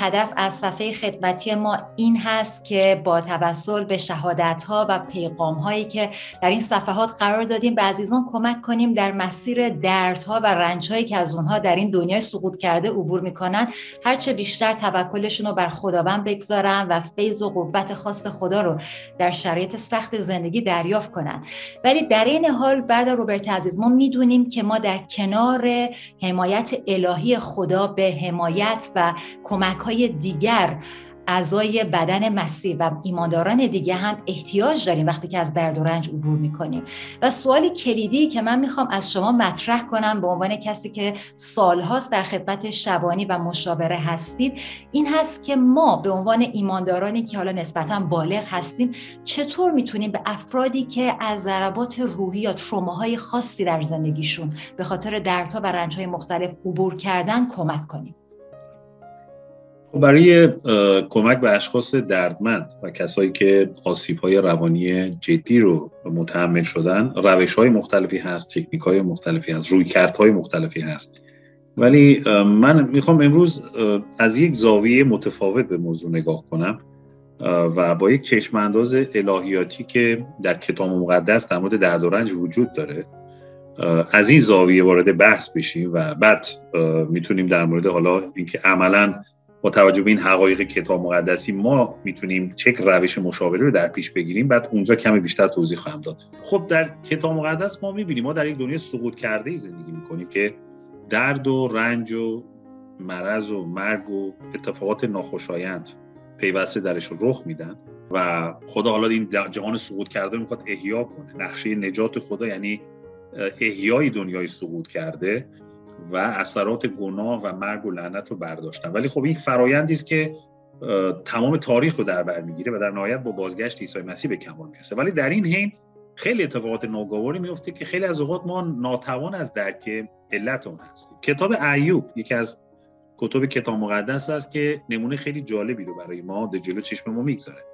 هدف از صفحه خدمتی ما این هست که با توسل به شهادت ها و پیغام هایی که در این صفحات قرار دادیم به عزیزان کمک کنیم در مسیر دردها و رنج هایی که از اونها در این دنیای سقوط کرده عبور می‌کنن. هرچه بیشتر توکلشون رو بر خداوند بگذارن و فیض و قوت خاص خدا رو در شرایط سخت زندگی دریافت کنن. ولی در این حال بعد روبرت عزیز ما می‌دونیم که ما در کنار حمایت الهی خدا به حمایت و کمک های دیگر اعضای بدن مسیح و ایمانداران دیگه هم احتیاج داریم وقتی که از درد و رنج عبور می‌کنیم. و سوالی کلیدی که من می‌خوام از شما مطرح کنم به عنوان کسی که سالهاست در خدمت شبانی و مشاوره هستید این هست که ما به عنوان ایماندارانی که حالا نسبتا بالغ هستیم چطور می‌تونیم به افرادی که از ضربات روحی یا تروماهای خاصی در زندگیشون به خاطر دردها و رنجهای مختلف عبور کردن کمک کنیم؟ برای کمک به اشخاص دردمند و کسایی که آسیب های روانی جدی رو متحمل شدن روش های مختلفی هست تکنیک های مختلفی هست روی های مختلفی هست. ولی من می‌خوام امروز از یک زاویه متفاوت به موضوع نگاه کنم و با یک چشم انداز الهیاتی که در کتاب مقدس در مورد درد و رنج وجود داره از این زاویه وارد بحث بشیم و بعد می‌تونیم در مورد حالا اینکه عملا با توجه به این حقایق کتاب مقدسی ما می‌تونیم چه روش مشاوره رو در پیش بگیریم بعد اونجا کمی بیشتر توضیح خواهم داد. خب در کتاب مقدس ما می‌بینیم ما در یک دنیای سقوط کرده ای زندگی می‌کنیم که درد و رنج و مرض و مرگ و اتفاقات ناخوشایند پیوسته درش رخ میدن و خدا حالا این جهان سقوط کرده می‌خواد احیا کنه. نقشه نجات خدا یعنی احیای دنیای سقوط کرده و اثرات گناه و مرگ و لعنت رو برداشتن. ولی خب این فرایندی است که تمام تاریخ رو در بر می‌گیره و در نهایت با بازگشت عیسی مسیح به کمال می‌رسه. ولی در این حین خیلی اتفاقات ناگواری میفته که خیلی از اوقات ما ناتوان از درک علت اون هستیم. کتاب ایوب یکی از کتب کتاب مقدس است که نمونه خیلی جالبی رو برای ما در جلو چشم ما می‌گذاره.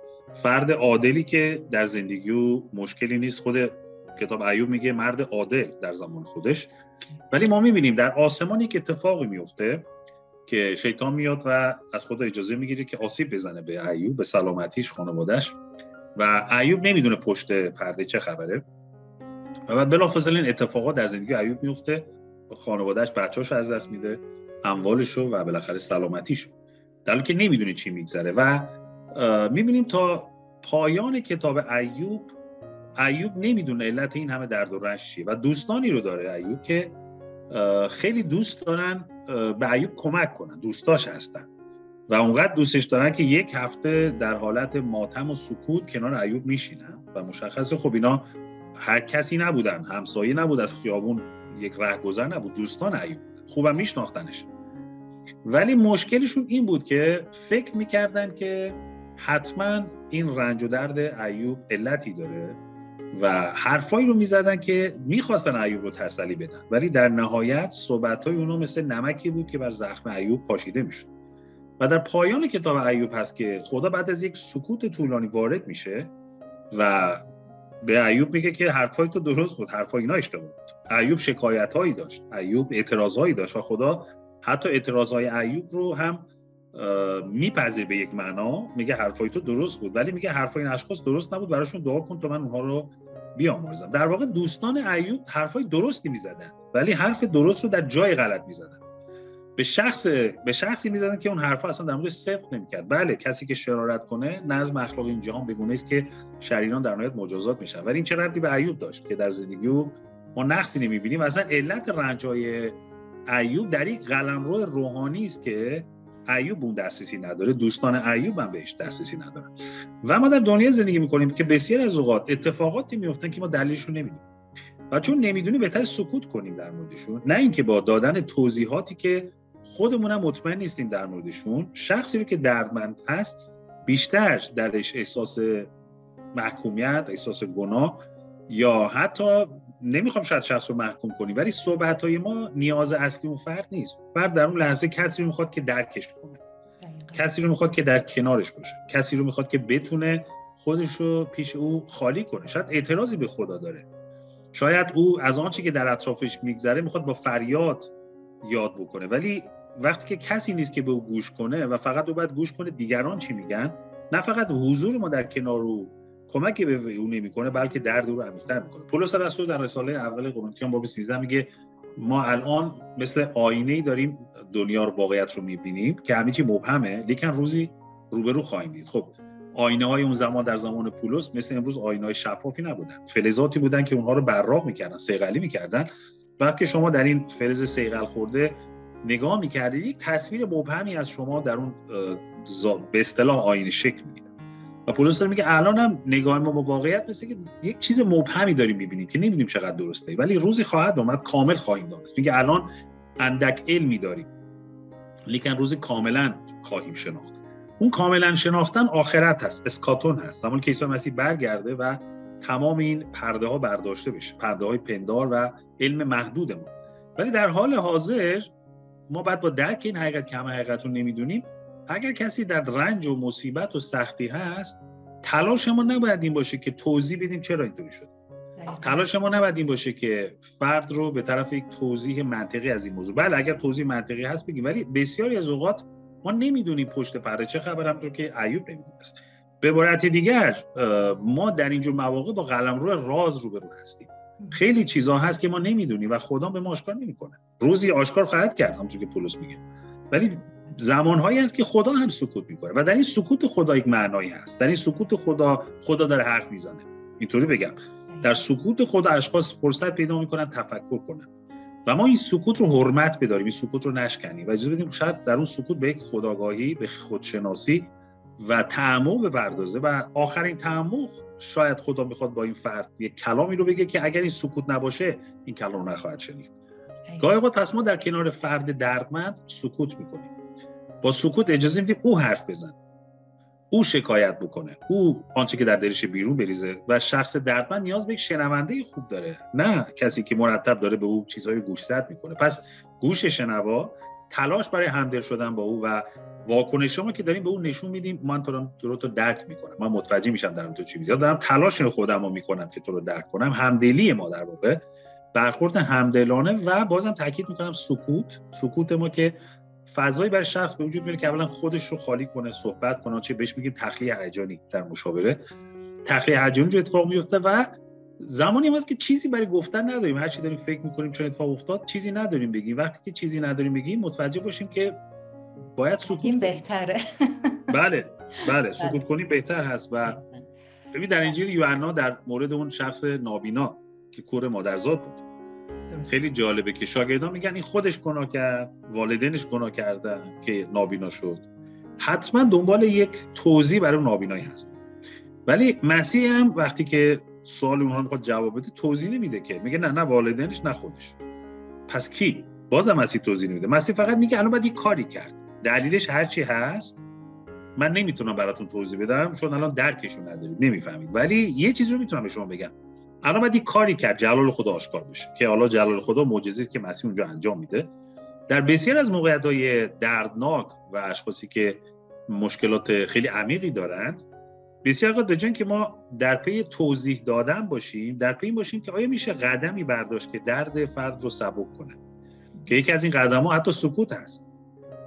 فرد عادلی که در زندگی و مشکلی نیست خود کتاب ایوب میگه مرد عادل در زمان خودش. ولی ما می‌بینیم در آسمان یک اتفاقی میفته که شیطان میاد و از خدا اجازه می‌گیره که آسیب بزنه به ایوب به سلامتیش خانوادش و ایوب نمی‌دونه پشت پرده چه خبره. و بعد بلافاصله این اتفاقات در زندگی ایوب میفته خانوادهش بچه‌اشو از دست میده اموالشو و بالاخره سلامتیشو. در که نمی‌دونه چی میگذره. و می‌بینیم تا پایان کتاب ایوب ایوب نمی‌دونه علت این همه درد و رنج چیه. و دوستانی رو داره ایوب که خیلی دوست دارن به ایوب کمک کنن. دوستاش هستن. و اونقدر دوستش دارن که یک هفته در حالت ماتم و سکوت کنار ایوب میشینن و مشخصه خب اینا هر کسی نبودن همسایه نبود از خیابون یک رهگذر نبود. دوستان ایوب خوبم میشناختنش. ولی مشکلشون این بود که فکر می‌کردن که حتما این رنج و درد ایوب علتی داره. و حرفایی رو می‌زدن که می‌خواستن ایوب رو تسلی بدن. ولی در نهایت صحبت های اونو مثل نمکی بود که بر زخم ایوب پاشیده می‌شد. و در پایان کتاب ایوب هست که خدا بعد از یک سکوت طولانی وارد میشه و به ایوب میگه که حرفای تو درست بود حرفای اینا اشتباه بود. ایوب شکایت هایی داشت ایوب اعتراض هایی داشت و خدا حتی اعتراض های ایوب رو هم میپذیر به یک معنا میگه حرفای تو درست بود ولی میگه حرفای این اشخاص درست نبود براشون دعا کن تو من اونها رو بیامرزم. در واقع دوستان ایوب حرفای درستی می‌زدن ولی حرف درست رو در جای غلط می‌زدن. به شخص به شخصی می‌زدن که اون حرفا اصلا در مورد صدق نمی‌کرد. بله کسی که شرارت کنه نظم اخلاقی این جهان بگونه است که شریران در نهایت مجازات میشن ولی این چه ربطی به ایوب داشت که در زندگی او ما نقصی نمی‌بینیم؟ اصلا علت رنجای ایوب در یک قلمرو روحانی است که ایوب اون دسترسی نداره دوستان ایوب هم بهش دسترسی ندارن. و ما در دنیا زندگی می‌کنیم که بسیار از اوقات اتفاقاتی میفتن که ما دلیلشون نمی‌دونیم. و چون نمی‌دونیم بهتر سکوت کنیم در موردشون. نه اینکه با دادن توضیحاتی که خودمون هم مطمئن نیستیم در موردشون شخصی رو که دردمند هست بیشتر درش احساس محکومیت احساس گناه یا حتی نمی‌خوام شاید شخص رو محکوم کنیم ولی صحبت های ما نیاز اصلی اون فرد نیست. فرد در اون لحظه کسی رو می‌خواد که درکش کنه. کسی رو می‌خواد که در کنارش باشه. کسی رو می‌خواد که بتونه خودش رو پیش او خالی کنه. شاید اعتراضی به خدا داره. شاید او از آنچه که در اطرافش میگذره می‌خواد با فریاد یاد بکنه. ولی وقتی که کسی نیست که به او گوش کنه و فقط او باید گوش کنه دیگران چی میگن؟ نه فقط حضور ما در کنار او کمک به او نمی‌کنه بلکه درد او رو عمیق‌تر می‌کنه. پولس رسول در رساله اول قرنتیان باب 13 میگه ما الان مثل آینه داریم دنیا رو واقعیت رو می‌بینیم که همه چی مبهمه لیکن روزی روبرو خواهیم دید. خب آینه های اون زمان در زمان پولس مثل امروز آینه های شفافی نبودن. فلزاتی بودن که اونها رو براق می‌کردن سیغلی می‌کردن. وقتی شما در این فلز سیغل خورده نگاه می‌کردید یک تصویر مبهمی از شما در اون به اصطلاح آینه شکل می‌گیره. و پولس داره میگه الان هم نگاه ما با واقعیت مثل که یک چیز مبهمی داریم می‌بینیم که نمی‌دونیم چقدر درسته. ولی روزی خواهد اومد کامل خواهیم دانست. میگه الان اندک علمی داریم. لیکن روزی کاملا خواهیم شناخت. اون کاملا شناختن آخرت هست اسکاتون هست. زمان که عیسی مسیح برگرده و تمام این پرده ها برداشته بشه پرده های پندار و علم محدود ما. ولی در حال حاضر ما بعد با درک این حقیقت که همه حقیقت رو نمی‌دونیم اگر کسی در رنج و مصیبت و سختی هست تلاش ما نباید این باشه که توضیح بدیم چرا اینطوری شد. تلاش ما نباید این باشه که فرد رو به طرف یک توضیح منطقی از این موضوع. بله اگر توضیح منطقی هست بگیم ولی بسیاری از اوقات ما نمی‌دونیم پشت پرده چه خبر همطور که ایوب نمی‌دونست به عبارت دیگر ما در اینجور مواقع با قلمرو راز روبرو هستیم. خیلی چیزها هست که ما نمی‌دونیم و خدا به ما آشکار نمی‌کنه. روزی آشکار خواهد کرد همونجور که پولس میگه. ولی زمانهایی هست که خدا هم سکوت می‌کنه. و در این سکوت خدا یک معنایی هست. در این سکوت خدا خدا داره حرف می‌زنه. اینطوری بگم. در سکوت خدا اشخاص فرصت پیدا می‌کنن تفکر کنن. و ما این سکوت رو حرمت بداریم. این سکوت رو نشکنیم. و اجازه بدیم شاید در اون سکوت به یک خداگاهی به خودشناسی و تعمق بپردازه. و آخرین تعمق شاید خدا می‌خواد با این فرد یک کلامی رو بگه که اگر این سکوت نباشه این کلام رو نخواهد شنید. گاهی اوقات پس ما در کنار فرد دردمند سکوت می‌کنیم. با سکوت اجازه میدیم او حرف بزن او شکایت بکنه. او آنچه که در دلش بیرون بریزه و شخص دردمند نیاز به یک شنونده خوب داره. نه کسی که مرتب داره به او چیزهای گوشزد می‌کنه. پس گوش شنوا تلاش برای همدل شدن با او و واکنش شما که داریم به اون نشون میدیم من تو رو تو درک می‌کنم. من متوجه میشم در تو چی میزیاد دارم تلاش خودم رو می‌کنم که تو رو درک کنم. همدلی ما در واقع برخورد همدلانه و بازم تاکید می‌کنم سکوت. سکوت ما که فضایی برای شخص به وجود میاره که اولا خودش رو خالی کنه صحبت کنه چه بهش میگیم تخلیه هیجانی در مشاوره. تخلیه هیجانی جو اتفاق میفته و زمانی هم هست که چیزی برای گفتن نداریم. هر چی داریم فکر می‌کنیم چون اتفاق افتاد چیزی نداریم بگیم. وقتی که چیزی نداریم بگیم متوجه باشیم که باید سکوت بهتره. بله بله سکوت کنیم بهتر هست و ببین در انجیل یوحنا در مورد اون شخص نابینا که کور مادرزاد بود. خیلی جالبه که شاگردان میگن این خودش گناه کرد والدینش گناه کردن که نابینا شد. حتما دنبال یک توضیح برای نابینایی هست. ولی مسیح هم وقتی که سوال اونها می‌خواد جواب بده توضیح نمیده که. میگه نه نه والدینش نه خودش. پس کی؟ بازم مسیح توضیح نمیده. مسیح فقط میگه الان باید یک کاری کرد. دلیلش هرچی هست من نمی‌تونم براتون توضیح بدم. چون الان درکشون ندارید. نمی‌فهمید. ولی یه چیز رو می‌تونم به شما بگم. الان باید کاری کرد جلال خدا آشکار بشه که حالا جلال خدا معجزه که مسیح اونجا انجام میده. در بسیار از موقعیت های دردناک و اشخاصی که مشکلات خیلی عمیقی دارند بسیار اوقات به که ما در پی توضیح دادن باشیم در پی باشیم که آیا میشه قدمی برداشت که درد فرد رو سبک کنه؟ که یکی از این قدم ها حتی سکوت هست.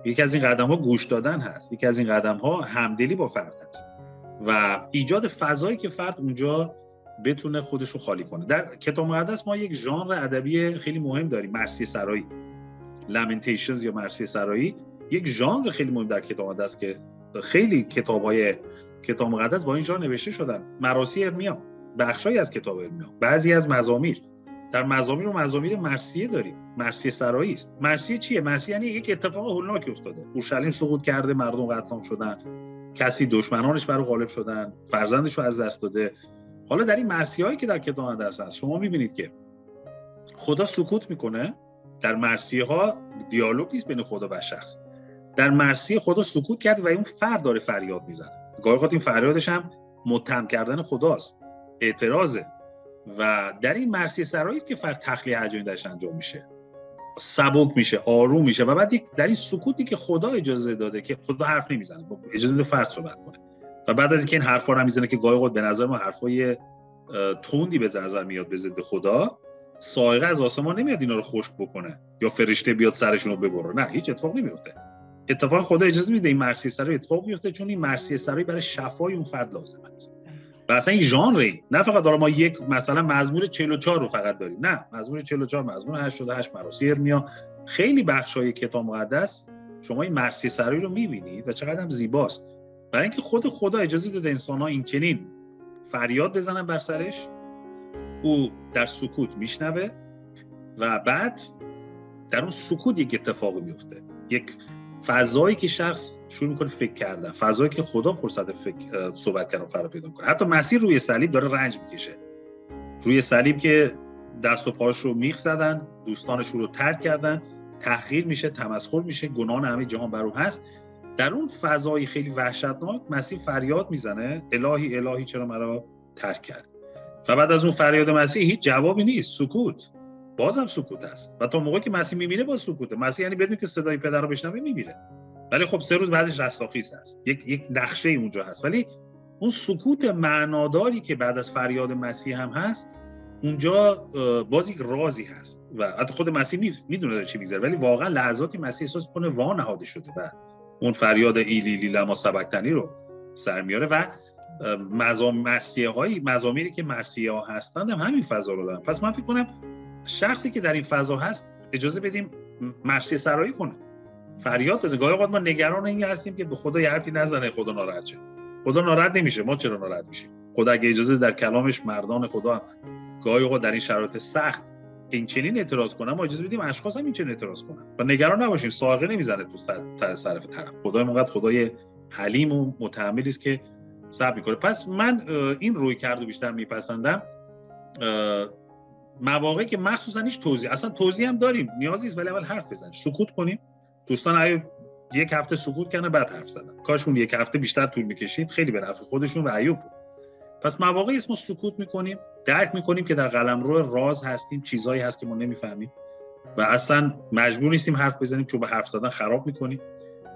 یکی از این قدم ها گوش دادن هست. یکی از این قدم ها همدلی با فرد هست. و ایجاد فضایی که فرد اونجا بتونه خودش رو خالی کنه. در کتاب مقدس ما یک ژانر ادبی خیلی مهم داریم مرسی سرایی. لامنتیشنز یا مرسی سرایی یک ژانر خیلی مهم در کتاب مقدس که خیلی کتاب های کتاب مقدس با این ژانر نوشته شدن. مراسی ارمیا. بخشایی از کتاب ارمیا. بعضی از مزامیر. در مزامیر و مزامیر مرسیه داریم. مرسیه سرایی است. مرسیه چیه؟ مرسیه یعنی یک اتفاق هولناکی افتاده. اورشلیم سقوط کرده مردم قتل شدن. کسی دشمنانش برو غالب شدن. فرزندش رو از دست داده. حالا در این مرسی هایی که در کتاب مقدس هست شما می‌بینید که خدا سکوت می‌کنه در مرسی ها دیالوگ نیست بین خدا و شخص. در مرسی خدا سکوت کرد و اون فرد داره فریاد می‌زنه. گاهی این فریادش هم متهم کردن خداست اعتراضه. و در این مرسی سرایی که فرد تخلیه هجانی درش انجام میشه. سبک میشه آروم میشه. و بعد در این سکوتی که خدا اجازه داده که خدا حرف نمی‌زنه اجازه داده فرد صحبت کنه. و بعد از اینکه این حرفا رو می‌زنه که گاهی به نظر ما حرفای توندی به نظر میاد به ضد خدا سایقه از آسمان نمیاد اینا رو خشک بکنه یا فرشته بیاد سرشون رو ببره. نه هیچ اتفاق نمیفته. اتفاق خدا اجازه میده این مرسی سرای اتفاق بیفته چون این مرسی سرای برای شفای اون فرد لازم است. و اصلا این ژانری نه فقط داره ما یک مثلا مزمور 44 رو فقط داریم. نه مزمور 44 مزمور 88 مراسی ارمیا. خیلی بخشای کتاب مقدس شما این مرسی سرایی رو می‌بینید و چقدر هم زیباست. برای اینکه خود خدا اجازه داده انسان ها این چنین فریاد بزنن بر سرش او در سکوت میشنوه و بعد در اون سکوت یک اتفاقی میفته یک فضایی که شخص شروع می‌کنه فکر کردن فضایی که خدا فرصت فکر صحبت کردن فرا پیدا کنه حتی مسیر روی صلیب داره رنج می‌کشه. روی صلیب که دست و پاش رو میخ زدن دوستانش رو ترک کردن تحقیر میشه تمسخر میشه گناه همه جهان بر هست. در اون فضای خیلی وحشتناک مسیح فریاد می‌زنه الهی الهی چرا مرا ترک کرد؟ و بعد از اون فریاد مسیح هیچ جوابی نیست سکوت. بازم سکوت است. و تا موقعی که مسیح میمیره باز سکوته. مسیح یعنی بدون که صدای پدر رو بشنوه میمیره ولی خب سه روز بعدش رستاخیز هست. یک یک نقشه اونجا هست. ولی اون سکوت معناداری که بعد از فریاد مسیح هم هست اونجا باز یک رازی هست. و حتی خود مسیح می‌دونه داره چی میگذره. ولی واقعا لحظاتی مسیح احساس کنه وا نهاده شده و اون فریاد ایلی لی لما سبکتنی رو سر میاره و مزام مرسیه هایی مزامیری که مرسیه ها هستند هم همین فضا رو دارن. پس من فکر کنم شخصی که در این فضا هست اجازه بدیم مرسی سرایی کنه. فریاد بزنه گاهی اوقات ما نگران این هستیم که به خدا یه حرفی نزنه خدا ناراحت شه. خدا ناراحت نمیشه. ما چرا ناراحت میشیم؟ خدا اگه اجازه در کلامش مردان خدا گاهی اوقات در این شرایط سخت این چنین اعتراض کنن ما اجازه بدیم اشخاص هم این چنین اعتراض کنن. و نگران نباشیم ساقه نمی‌زنه تو سر صرف طرف. خدای اونقدر خدای حلیم و متحملی است که صبر می‌کنه. پس من این روی کرد بیشتر میپسندم. مواقعی که مخصوصا هیچ توضیح اصلا توضیح هم داریم نیازی نیست ولی اول حرف بزنیم. سکوت کنیم. دوستان ایوب یک هفته سکوت کنه بعد حرف زدن. کاش اون یک هفته بیشتر طول می‌کشید خیلی به نفع خودشون و ایوب. بود پس مواقعی اسم سکوت می‌کنیم درک می‌کنیم که در قلمرو راز هستیم چیزهایی هست که ما نمی‌فهمیم. و اصلا مجبور نیستیم حرف بزنیم چون به حرف زدن خراب می‌کنیم.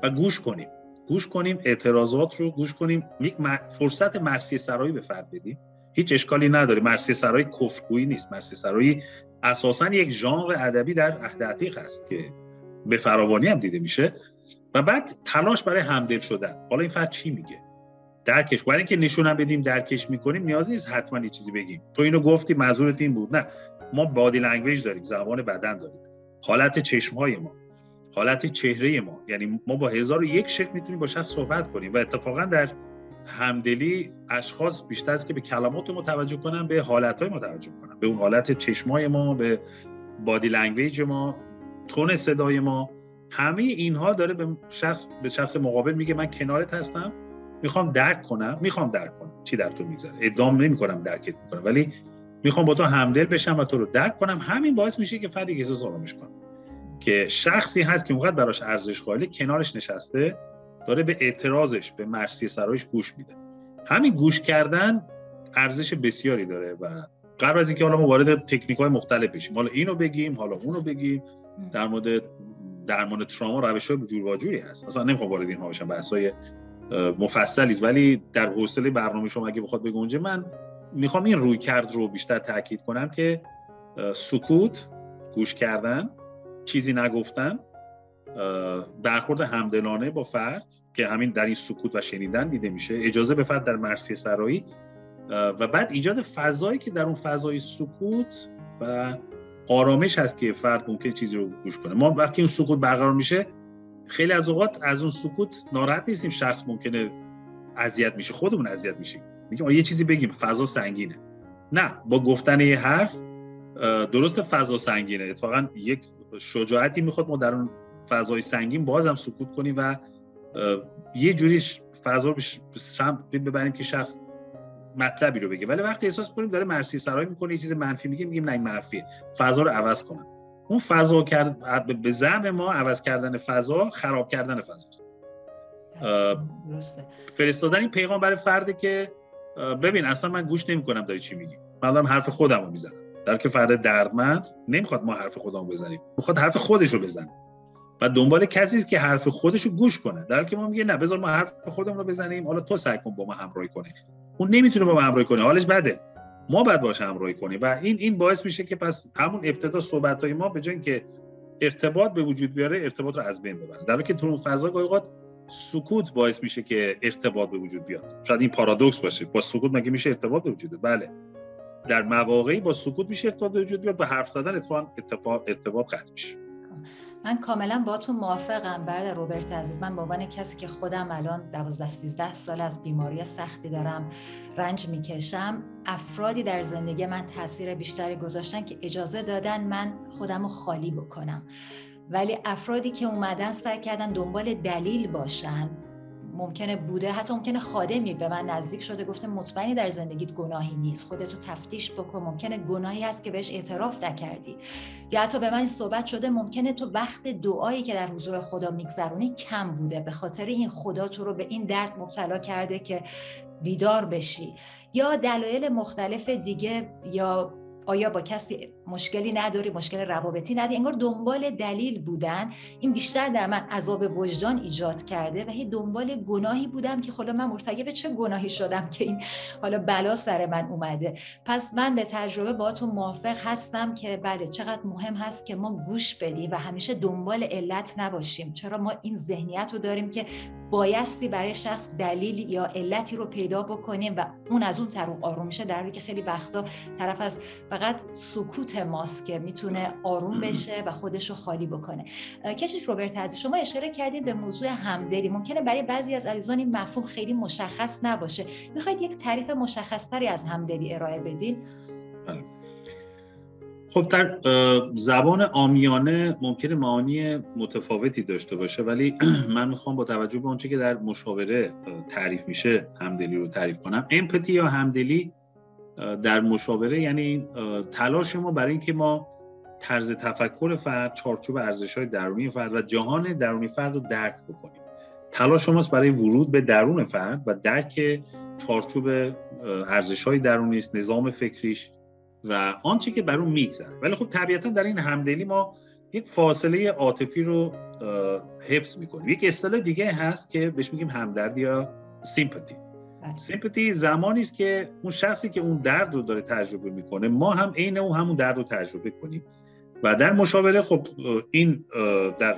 و گوش کنیم. گوش کنیم اعتراضات رو گوش کنیم. یک فرصت مرثیه سرایی به فرد بدیم. هیچ اشکالی نداره مرثیه سرایی کفرگویی نیست. مرثیه سرایی اساسا یک ژانر ادبی در عهد عتیق هست که به فراوانی هم دیده میشه. و بعد تلاش برای همدل شدن. حالا این فرد چی میگه؟ درکش. برای اینکه نشونم بدیم درکش می‌کنیم نیازی نیست حتما یه چیزی بگیم. تو اینو گفتی منظورت این بود. نه. ما body language داریم زبان بدن داریم. حالت چشم های ما حالت چهره ما. یعنی ما با هزار و یک شکل می‌تونیم با شخص صحبت کنیم و اتفاقا در همدلی اشخاص بیشتر از که به کلمات توجه کنن به حالت های ما توجه کنن. به اون حالت چشمای ما به body language ما tone صدای ما. همه اینها داره به شخص به شخص مقابل میگه من کنارت هستم. می‌خوام درک کنم. می‌خوام درک کنم. چی در تو میگذره؟ ادعا نمی کنم درکت می‌کنم. ولی می‌خوام با تو همدل بشم و تو رو درک کنم. همین باعث میشه که فردی احساس آرامش کنم که شخصی هست که اونقدر براش ارزش قائله کنارش نشسته داره به اعتراضش به مرسی سرایش گوش میده. همین گوش کردن ارزش بسیاری داره و قبل از اینکه حالا ما وارد تکنیک های مختلف بشیم حالا اینو بگیم حالا اونو بگیم در مورد درمان تراما روش های جور واجوری هست. اصلا نمی‌خوام وارد اینها بشم بحث های مفصلی ولی در حوصله برنامه شما اگه بخواد بگنجه من می‌خوام این روی کرد رو بیشتر تاکید کنم که سکوت گوش کردن چیزی نگفتن برخورد همدلانه با فرد که همین در این سکوت و شنیدن دیده میشه اجازه به فرد در مرسی سرایی. و بعد ایجاد فضایی که در اون فضای سکوت و آرامش هست که فرد ممکن چیزی رو گوش کنه. ما وقتی اون سکوت برقرار میشه خیلی از اوقات از اون سکوت ناراحت نیستیم شخص ممکنه اذیت میشه خودمون اذیت میشیم. میگیم یه چیزی بگیم فضا سنگینه. نه با گفتن یه حرف درست فضا سنگینه. اتفاقا یک شجاعتی می‌خواد ما در اون فضای سنگین باز هم سکوت کنیم و یه جوری فضا رو ببریم که شخص مطلبی رو بگه. ولی وقتی احساس کنیم داره مرسی سرای می‌کنه یه چیز منفی میگه میگیم نه این منفیه. فضا رو عوض کنم. اون فضا کرد به زعم ما عوض کردن فضا خراب کردن فضا. فرستادن این پیغام برای فردی که ببین اصلا من گوش نمی‌کنم داری چی میگی. من دارم حرف خودم رو می‌زنم. در که فرد دردمند نمی‌خواد ما حرف خودمو بزنیم. می‌خواد حرف خودش رو بزنه. و دنبال کسی است که حرف خودش رو گوش کنه. در که ما میگه نه بذار ما حرف خودمون رو بزنیم. حالا تو سعی کن با ما همراهی کنی. اون نمی‌تونه با ما همراهی کنه. حالش بده. ما باید باش همراهی کنیم. و این این باعث میشه که پس همون ابتدا صحبت های ما به جای که ارتباط به وجود بیاره ارتباط رو از بین ببره. در که تو اون فضا گاهی سکوت باعث میشه که ارتباط به وجود بیاد. شاید این پارادوکس باشه. با سکوت مگه میشه ارتباط به وجود بله. در مواقعی با سکوت میشه ارتباط به وجود بیاد. با حرف زدن اتفاق ارتباط قطع میشه. من کاملا با تو موافقم برادر روبرت عزیز. من به عنوان کسی که خودم الان 12 13 سال از بیماری سختی دارم رنج می‌کشم افرادی در زندگی من تاثیر بیشتری گذاشتن که اجازه دادن من خودم رو خالی بکنم. ولی افرادی که اومدن سعی کردن دنبال دلیل باشن ممکنه بوده حتی ممکنه خادمی به من نزدیک شده گفته مطمئنی در زندگیت گناهی نیست. خودتو تفتیش بکن ممکنه گناهی هست که بهش اعتراف نکردی. یا حتی به من صحبت شده ممکنه تو وقت دعایی که در حضور خدا میگذرونی کم بوده. به خاطر این خدا تو رو به این درد مبتلا کرده که بیدار بشی. یا دلایل مختلف دیگه یا آیا با کسی مشکلی نداری مشکل روابطی نداری انگار دنبال دلیل بودن. این بیشتر در من عذاب وجدان ایجاد کرده و هی دنبال گناهی بودم که خدا من مرتکب چه گناهی شدم که این حالا بلا سر من اومده. پس من به تجربه با تو موافق هستم که بله چقدر مهم هست که ما گوش بدیم و همیشه دنبال علت نباشیم. چرا ما این ذهنیت رو داریم که بایستی برای شخص دلیل یا علتی رو پیدا بکنیم و اون از اون طرف آروم میشه در حالی که خیلی وقتا طرف از فقط سکوت ماست که می‌تونه آروم بشه و خودش رو خالی بکنه. کشش روبرت عزیز شما اشاره کردید به موضوع همدلی. ممکنه برای بعضی از عزیزان این مفهوم خیلی مشخص نباشه. می‌خواید یک تعریف مشخصتری از همدلی ارائه بدین؟ بله. خب در زبان آمیانه ممکنه معانی متفاوتی داشته باشه ولی من می‌خوام با توجه به اونچه که در مشاوره تعریف میشه همدلی رو تعریف کنم. امپاتی یا همدلی در مشاوره یعنی تلاش ما برای اینکه ما طرز تفکر فرد چارچوب ارزش های درونی فرد و جهان درونی فرد رو درک بکنیم. تلاش شماست برای ورود به درون فرد و درک چارچوب ارزش های درونی است نظام فکریش و آنچه که بر اون میگذره. ولی خب طبیعتا در این همدلی ما یک فاصله عاطفی رو حفظ می‌کنیم. یک اصطلاح دیگه هست که بهش میگیم همدردی یا سیمپاتی بله. سیمپاتی زمانی است که اون شخصی که اون درد رو داره تجربه می‌کنه ما هم عین اون همون درد رو تجربه کنیم. و در مشاوره خب این در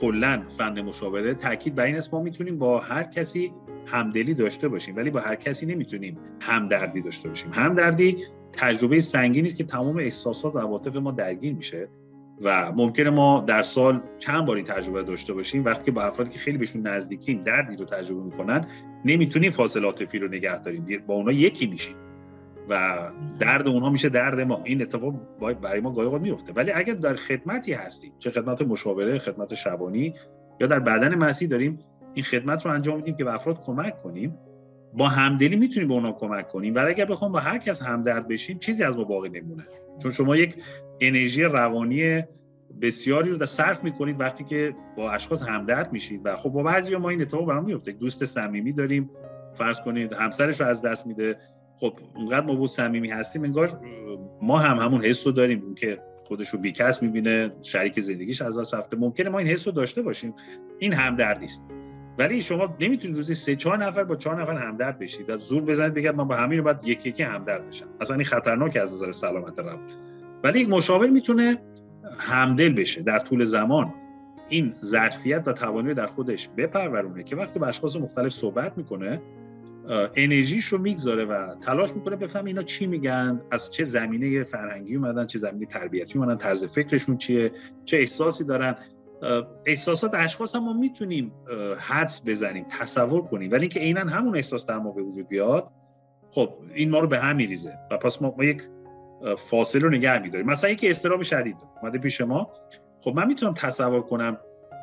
کلا فن مشاوره تاکید بر این است ما می‌تونیم با هر کسی همدلی داشته باشیم ولی با هر کسی نمی‌تونیم همدردی داشته باشیم. همدردی تجربه سنگینی است که تمام احساسات و عواطف ما درگیر میشه. و ممکنه ما در سال چند باری تجربه داشته باشیم وقتی که با افرادی که خیلی بهشون نزدیکیم دردی رو تجربه می‌کنن نمی‌تونیم فاصله عاطفی رو نگه داریم. با اونا یکی میشیم و درد اونها میشه درد ما. این اتفاق برای ما گاهی میفته ولی اگر در خدمتی هستیم چه خدمت مشاوره خدمت شبانی یا در بدن مسیح داریم این خدمت رو انجام میدیم که به افراد کمک کنیم با همدلی می‌تونیم به اونا کمک کنیم. ولی اگر بخوام با هر کس همدرد بشیم چیزی از ما باقی نمونه. چون شما یک انرژی روانی بسیاری رو در صرف می‌کنید وقتی که با اشخاص همدرد میشید. و خب با بعضی ما این اتفاق برام میفته دوست صمیمی داریم. فرض کنید همسرش رو از دست میده. خب اونقدر ما با صمیمی هستیم انگار ما هم همون حس رو داریم. که خودش رو بیکس می‌بینه شریک زندگیش از دست رفته. ممکنه ما این حس رو داشته باشیم. این همدردی است ولی شما نمی‌تونید روزی سه چهار نفر با چهار نفر همدرد بشید. زور بزنید بگید من با همین باید یکی یکی همدرد بشم. اصلا این خطرناک از نظر سلامت روان. ولی یک مشاور می‌تونه همدل بشه در طول زمان. این ظرفیت و توانایی در خودش بپرورونه که وقتی با اشخاص مختلف صحبت می‌کنه انرژیش رو می‌گذاره و تلاش می‌کنه بفهم اینا چی میگن از چه زمینه فرهنگی اومدن چه زمینه تربیتی اومدن طرز فکرشون چیه چه احساسی دارن. احساسات اشخاص هم ما می‌تونیم حدس بزنیم تصور کنیم. ولی اینکه عینا همون احساس در ما به وجود بیاد خب این ما رو به هم میریزه. و پس ما, ما یک فاصله رو نگه میداریم مثلا یکی استراب شدید اومده پیش ما. خب من می‌تونم تصور کنم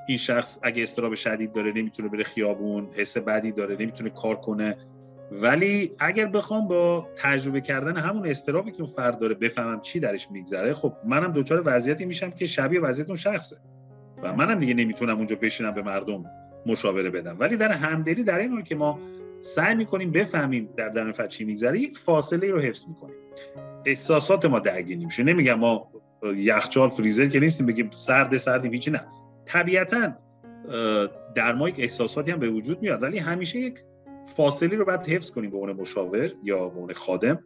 این شخص اگه استراب شدید داره نمی‌تونه بره خیابون حس بدی داره نمی‌تونه کار کنه. ولی اگر بخوام با تجربه کردن همون استرابی که فرد داره بفهمم چی درش میگذره خب منم دچار وضعیتی میشم که شبیه وضعیت اون شخصه. و منم دیگه نمی‌تونم اونجا بشینم به مردم مشاوره بدم. ولی در همدلی در این که ما سعی می‌کنیم بفهمیم در درون فرد چی میگذره یک فاصله رو حفظ می‌کنیم. احساسات ما درگیر نمیشه. نمیگم ما یخچال فریزر که نیستیم بگیم سرد سرد هیچی نه. طبیعتا در ما یک احساساتی هم به وجود میاد ولی همیشه یک فاصله رو باید حفظ کنیم به عنوان مشاور یا به عنوان خادم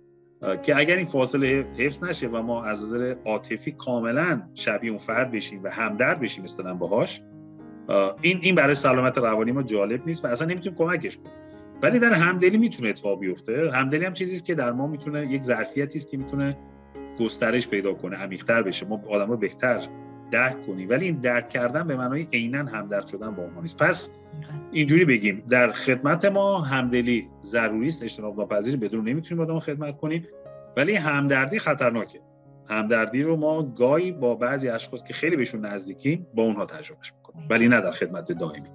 که اگر این فاصله حفظ نشه و ما از نظر عاطفی کاملا شبیه اون فرد بشیم و همدرد بشیم مثلا باهاش این این برای سلامت روانی ما جالب نیست و اصلا نمی‌تونیم کمکش کنیم. ولی در همدلی می‌تونه اتفاق بیفته. همدلی هم چیزی که در ما می‌تونه یک ظرفیتی است که می‌تونه گسترش پیدا کنه عمیق‌تر بشه. ما آدم‌ها بهتر درک کنیم. ولی این درک کردن به معنای عینا همدرد شدن با ما نیست. پس اینجوری بگیم در خدمت ما همدلی ضروری است. اجتناب ناپذیر بدون نمی‌تونیم آدم خدمت کنیم. ولی همدردی خطرناکه. همدردی رو ما گاهی با بعضی اشخاص که خیلی بهشون نزدیکیم با اونها تجربهش می‌کنیم. ولی نه در خدمت دائمی.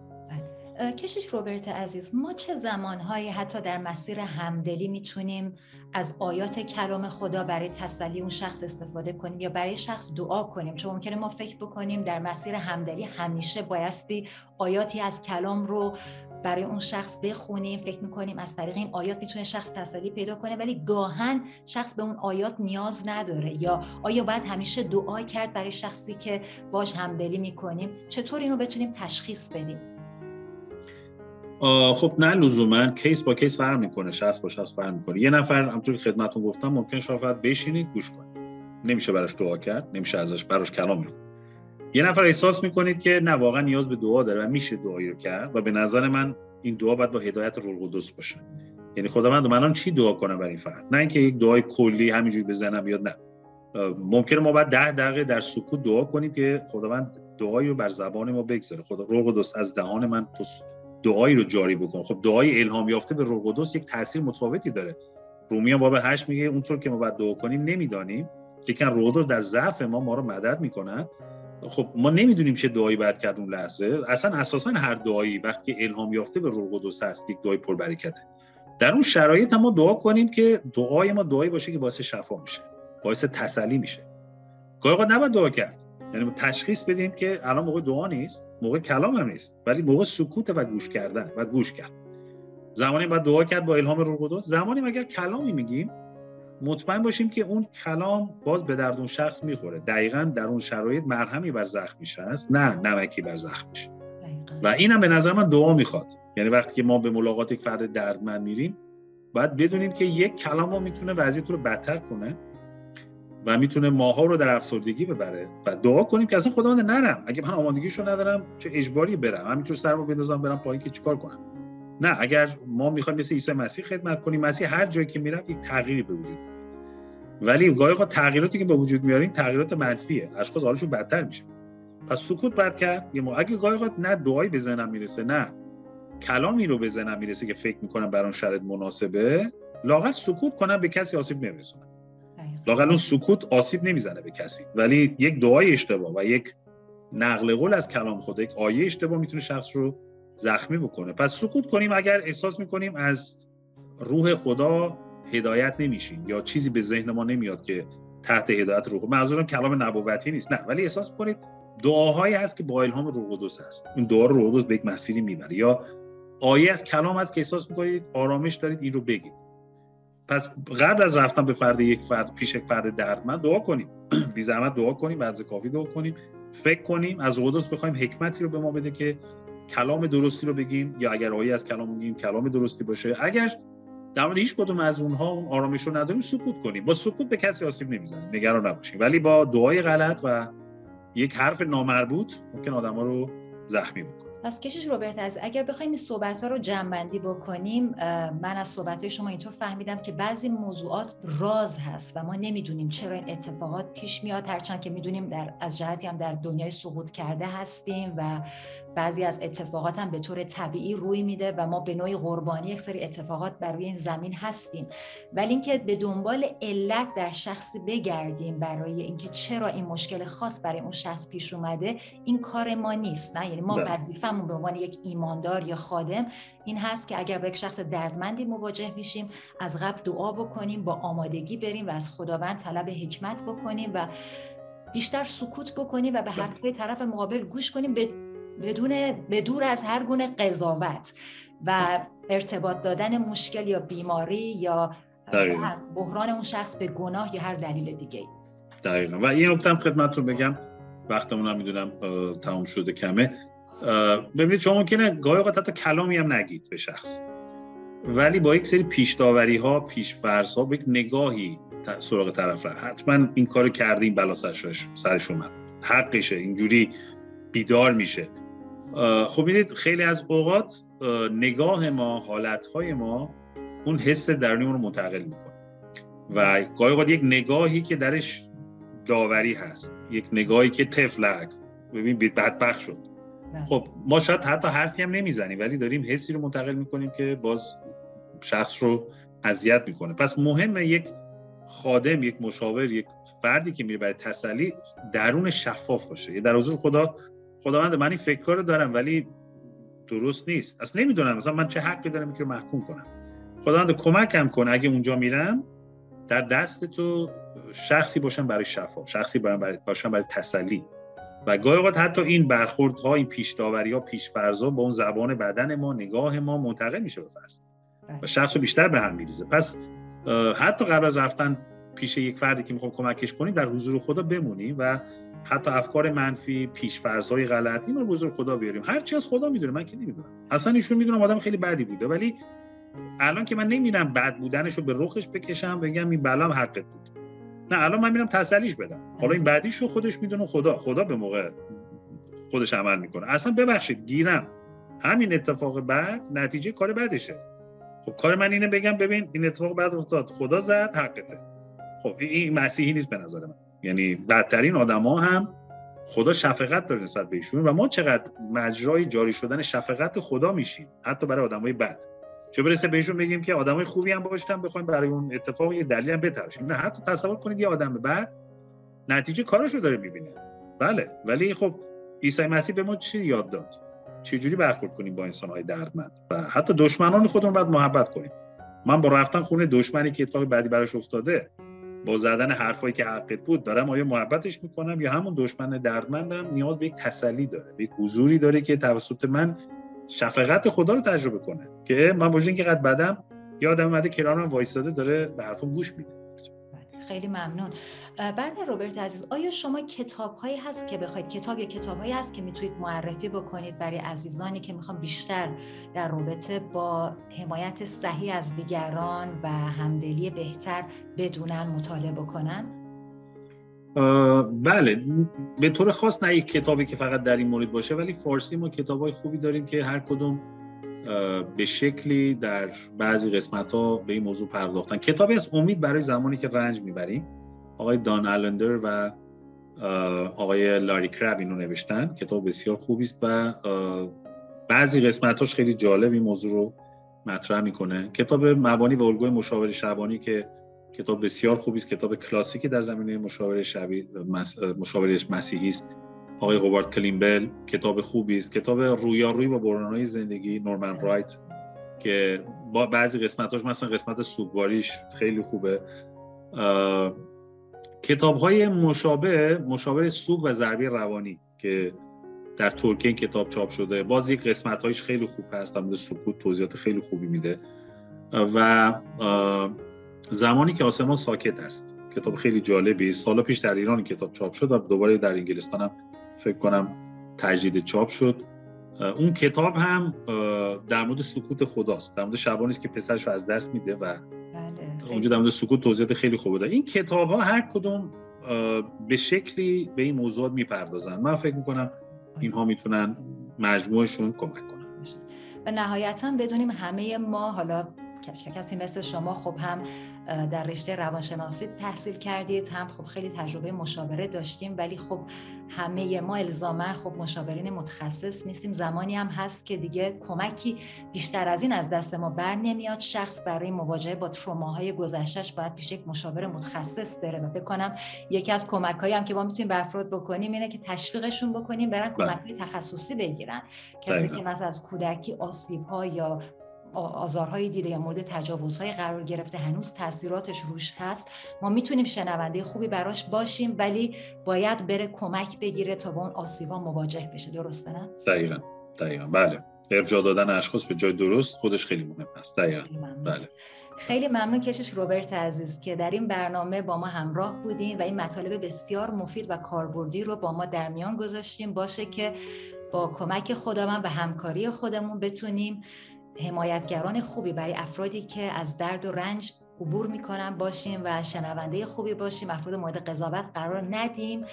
کشش روبرت عزیز ما چه زمانهایی حتی در مسیر همدلی می‌تونیم از آیات کلام خدا برای تسلی اون شخص استفاده کنیم یا برای شخص دعا کنیم؟ چون ممکنه ما فکر بکنیم در مسیر همدلی همیشه بایستی آیاتی از کلام رو برای اون شخص بخونیم فکر می‌کنیم از طریق این آیات می‌تونه شخص تسلی پیدا کنه ولی گاهن شخص به اون آیات نیاز نداره یا آیا باید همیشه دعا کرد برای شخصی که باش همدلی می‌کنیم؟ چطور اینو بتونیم تشخیص بدیم؟ خب نه لزوما کیس با کیس فرق می‌کنه شخص با شخص فرق می‌کنه. یه نفر همونطور که خدمتتون گفتم ممکن شما فقط بشینید گوش کنید. نمیشه براش دعا کرد نمیشه ازش براش کلام میگه یه نفر احساس می‌کنید که نه واقعا نیاز به دعا داره و میشه دعایی رو کرد و به نظر من این دعا باید با هدایت روح القدس باشه. یعنی خداوند من چی دعا کنم برای این فرد؟ نه اینکه یک دعای کلی همینجوری بزنم بیاد نه. ممکنه ما بعد ده دقیقه در سکوت دعا کنیم که خداوند دعایی رو بر زبان ما بگذاره. خدا روح القدس از دهان من تو دعایی رو جاری بکن. خب دعای الهام یافته به روح قدس یک تاثیر متفاوتی داره. رومیان باب 8 میگه اونطور که ما باید دعا کنیم نمی‌دانیم. لیکن روح قدس در ضعف ما ما رو مدد می‌کنه. خب ما نمی‌دونیم چه دعایی باید کرد اون لحظه. اصلا اساسا هر دعایی وقتی الهام یافته به روح قدس هست یک دعای پربرکته. در اون شرایط ما دعا کنیم که دعای ما دعایی باشه که باعث شفا میشه باعث تسلی میشه. گاهی نباید دعا کرد. یعنی تشخیص بدیم که الان موقع دعا نیست موقع کلام هم نیست ولی موقع سکوت و گوش کردن و گوش کرد. زمانی باید دعا کرد با الهام روح قدس. زمانی اگر کلامی میگیم؟ مطمئن باشیم که اون کلام باز به درد اون شخص می‌خوره. دقیقا در اون شرایط مرهمی بر زخمش هست نه نمکی بر زخمش و اینم به نظر من دعا می‌خواد. یعنی وقتی که ما به ملاقات یک فرد دردمند میریم باید بدونیم که یک کلام می‌تونه وضعیت رو بدتر کنه. و می‌تونه ماها رو در افسردگی ببره. و دعا کنیم که اصلا خداوند نرم. اگه من آمادگیشو ندارم چه اجباری برم؟ همینطور سرمو بندازم برم پایین که چیکار کنم؟ نه اگر ما می‌خوایم مثل عیسی مسیح خدمت کنیم مسیح هر جایی که میرم یک تغییری به وجود ولی گاهی تغییراتی که به وجود میاریم تغییرات منفیه. اشخاص حالشون بدتر میشه. پس سکوت بعد کرد. یه ما اگه گاهی نه دعایی به می‌رسه نه کلامی رو به می‌رسه که فکر می‌کنم بر اون شرط مناسبه لاغت سکوت کنم به کسی آسیب نمیرسونم لاقل اون سکوت آسیب نمی‌زنه به کسی. ولی یک دعای اشتباه و یک نقل قول از کلام خدا یک آیه اشتباه می‌تونه شخص رو زخمی بکنه. پس سکوت کنیم اگر احساس می‌کنیم از روح خدا هدایت نمیشیم یا چیزی به ذهن ما نمیاد که تحت هدایت روح منظورم کلام نبوتی نیست. نه ولی احساس کنید دعاهایی هست که با الهام روح قدس هست. این دعا رو روح قدس به یک مسیری می‌بره. یا آیه از کلام هست که احساس می‌کنید آرامش دارید این رو بگید. پس قبل از رفتن به فرد یک فرد پیش یک فرد دردمند دعا کنیم. بی زحمت دعا کنیم بعد کافی دعا کنیم. فکر کنیم از قدس بخوایم حکمتی رو به ما بده که کلام درستی رو بگیم یا اگر آیه از کلام میگیم کلام درستی باشه. اگر در مورد هیچ کدوم از اونها اون آرامش رو نداریم سکوت کنیم. با سکوت به کسی آسیب نمی‌زنیم نگران نباشیم. ولی با دعای غلط و یک حرف نامربوط ممکن آدما رو زخمی بکنه. پس کشش روبرت از اگر بخوایم این صحبت ها رو جمعبندی بکنیم من از صحبت های شما اینطور فهمیدم که بعضی موضوعات راز هست و ما نمی‌دونیم چرا این اتفاقات پیش میاد هرچند که می‌دونیم در از جهتی هم در دنیای سقوط کرده هستیم و بعضی از اتفاقات هم به طور طبیعی روی میده و ما به نوعی قربانی یک سری اتفاقات بر روی این زمین هستیم ولی اینکه به دنبال علت در شخصی بگردیم برای اینکه چرا این مشکل خاص برای اون شخص پیش اومده این کار ما نیست نه یعنی ما بله. وظیفمون به عنوان یک ایماندار یا خادم این هست که اگر با یک شخص دردمندی مواجه میشیم از قبل دعا بکنیم با آمادگی بریم و از خداوند طلب حکمت بکنیم و بیشتر سکوت بکنیم و به. حرفهای طرف مقابل گوش کنیم به بدون بدور از هر گونه قضاوت و ارتباط دادن مشکل یا بیماری یا بحران اون شخص به گناه یا هر دلیل دیگه دقیقا. و این نکته خدمت رو بگم. وقتمون هم می‌دونم تمام شده کمه. ببینید شما ممکنه گاهی اوقات حتی کلامی هم نگید به شخص. ولی با یک سری پیش داوری ها پیش فرض ها با یک نگاهی سراغ طرف رفت. حتما این کارو کردیم بلا سرش سرش اومد. حقشه اینجوری بیدار میشه. خب ببینید خیلی از اوقات نگاه ما حالت های ما اون حس درونیمون رو منتقل می‌کنه. و گاهی اوقات یک نگاهی که درش داوری هست. یک نگاهی که تفلک. ببین بدبخت شد. بله. خب ما شاید حتی حرفی هم نمی‌زنیم ولی داریم حسی رو منتقل می‌کنیم که باز شخص رو اذیت می‌کنه. پس مهمه یک خادم یک مشاور یک فردی که میره برای تسلی درون شفاف باشه. در حضور خدا خداوند من این فکر رو دارم ولی درست نیست. اصلا نمی‌دونم مثلا من چه حقی دارم که محکوم کنم. خداوند کمکم کن اگه اونجا میرم در دست تو شخصی باشم برای شفا شخصی برای باشم برای تسلی. و گاهی اوقات حتی این برخوردها این پیش داوری ها پیش فرضا با اون زبان بدن ما نگاه ما منتقل میشه به فرض و بله. شخص بیشتر به هم میریزه. پس حتی قبل از رفتن پیش یک فردی که می‌خوام کمکش کنیم در حضور خدا بمونیم و حتی افکار منفی پیش های غلط این رو حضور خدا بیاریم. هر چی از خدا می‌دونه من که نمی‌دونم. اصلا ایشون می‌دونم آدم خیلی بدی بوده ولی الان که من نمیرم بد بودنش رو به رخش بکشم بگم این بلام حقت بود. نه الان من میرم تسلیش بدم. حالا این بعدیش رو خودش می‌دونه خدا خدا به موقع خودش عمل می‌کنه. اصلا ببخشید گیرم. همین اتفاق بعد نتیجه کار بعدشه. خب کار من اینه بگم ببین این اتفاق بعد افتاد. خدا زد حقته. خب این مسیحی نیست به نظر من. یعنی بدترین آدما هم خدا شفقت داره نسبت به ایشون و ما چقدر مجرای جاری شدن شفقت خدا میشیم حتی برای آدمای بد. چه برسه بهشون بگیم که آدمای خوبی هم باشن بخوایم برای اون اتفاق یه دلیل هم بتراشیم. نه حتی تصور کنید یه آدم بعد نتیجه کارش رو داره می‌بینه. بله ولی خب عیسی مسیح به ما چی یاد داد؟ چجوری برخورد کنیم با انسانهای دردمند؟ و حتی دشمنان خودمون باید محبت کنیم. من با رفتن خونه دشمنی که اتفاقی بعدی براش افتاده با زدن حرفایی که حقت بود دارم آیا محبتش می‌کنم یا همون دشمن دردمندم نیاز به یک تسلی داره به یک حضوری داره که توسط من شفقت خدا رو تجربه کنه. که من با اینکه قد بدم یه آدم اومده کنارم وایساده داره به حرفم گوش میده. خیلی ممنون. بعد روبرت عزیز آیا شما کتاب هایی هست که بخواید کتاب یا کتاب هایی هست که می‌تونید معرفی بکنید برای عزیزانی که می‌خوان بیشتر در رابطه با حمایت صحیح از دیگران و همدلی بهتر بدونن مطالعه بکنن؟ بله. به طور خاص نه یک کتابی که فقط در این مورد باشه ولی فارسی ما کتاب های خوبی داریم که هر کدوم به شکلی در بعضی قسمت ها به این موضوع پرداختن. کتابی از امید برای زمانی که رنج می‌بریم. آقای دان الندر و آقای لاری کرب اینو نوشتن. کتاب بسیار خوبی است و بعضی قسمتاش خیلی جالب این موضوع رو مطرح می‌کنه. کتاب مبانی و الگوی مشاور شبانی که کتاب بسیار خوبی است کتاب کلاسیکی در زمینه مشاور شبی مشاور مسیحی است. آقای هوارد کلیمبل کتاب خوبی است. کتاب رویارویی با برنامه زندگی نورمن رایت که با بعضی قسمتاش مثلا قسمت سوگواریش خیلی خوبه. کتاب های مشابه مشابه سوگ و ضربه روانی که در ترکیه این کتاب چاپ شده. باز یک قسمت هایش خیلی خوب هست در سکوت توضیحات خیلی خوبی میده. و زمانی که آسمان ساکت است. کتاب خیلی جالبی. سال پیش در ایران کتاب چاپ شد و دوباره در انگلستان هم فکر کنم تجدید چاپ شد. اون کتاب هم در مورد سکوت خداست. در مورد شبانی است که پسرش رو از دست میده و بله، اونجا در مورد سکوت توضیحات خیلی خوبه داره. این کتاب ها هر کدوم به شکلی به این موضوعات می‌پردازن. من فکر می‌کنم اینها می‌تونن مجموعشون کمک کنن. و نهایتا بدونیم همه ما حالا کسی مثل شما خب هم در رشته روانشناسی تحصیل کردید هم خب خیلی تجربه مشاوره داشتیم ولی خب همه ما الزاما خب مشاورین متخصص نیستیم. زمانی هم هست که دیگه کمکی بیشتر از این از دست ما بر نمیاد. شخص برای مواجهه با تروماهای گذشتهش باید پیش یک مشاور متخصص بره و فکر کنم یکی از کمکهایی هم که ما می‌تونیم به افراد بکنیم اینه که تشویقشون بکنیم برن بله. کمک تخصصی بگیرن. کسی که مثلا از کودکی آسیب ها یا آزارهای دیده یا مورد تجاوزهای قرار گرفته هنوز تاثیراتش روش هست. ما می‌تونیم شنونده خوبی براش باشیم ولی باید بره کمک بگیره تا با اون آسیبا مواجه بشه. درسته نه؟ دقیقا دقیقا. بله. ارجاع دادن اشخاص به جای درست خودش خیلی مهم است دقیقا. بله. خیلی ممنون کشش روبرت عزیز که در این برنامه با ما همراه بودیم و این مطالب بسیار مفید و کاربردی رو با ما در میان گذاشتیم باشه که با کمک خودمون و همکاری خودمون بتونیم حمایتگران خوبی برای افرادی که از درد و رنج عبور می‌کنن باشیم و شنونده خوبی باشیم. افراد مورد قضاوت قرار ندیم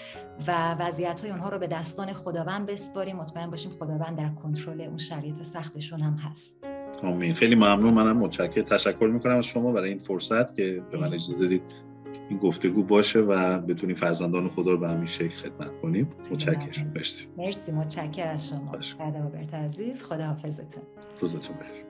و وضعیت های اونها رو به دستان خداوند بسپاریم. مطمئن باشیم خداوند در کنترل اون شرایط سختشون هم هست. آمین. خیلی ممنون. منم متشکر تشکر می‌کنم از شما برای این فرصت که به من اجازه دادید این گفتگو باشه و بتونیم فرزندان خدا رو به همین شکل خدمت کنیم. متشکرم. مرسی. مرسی. متشکر از شما. بعد عزیز. خدا حافظتون روزتون بخیر.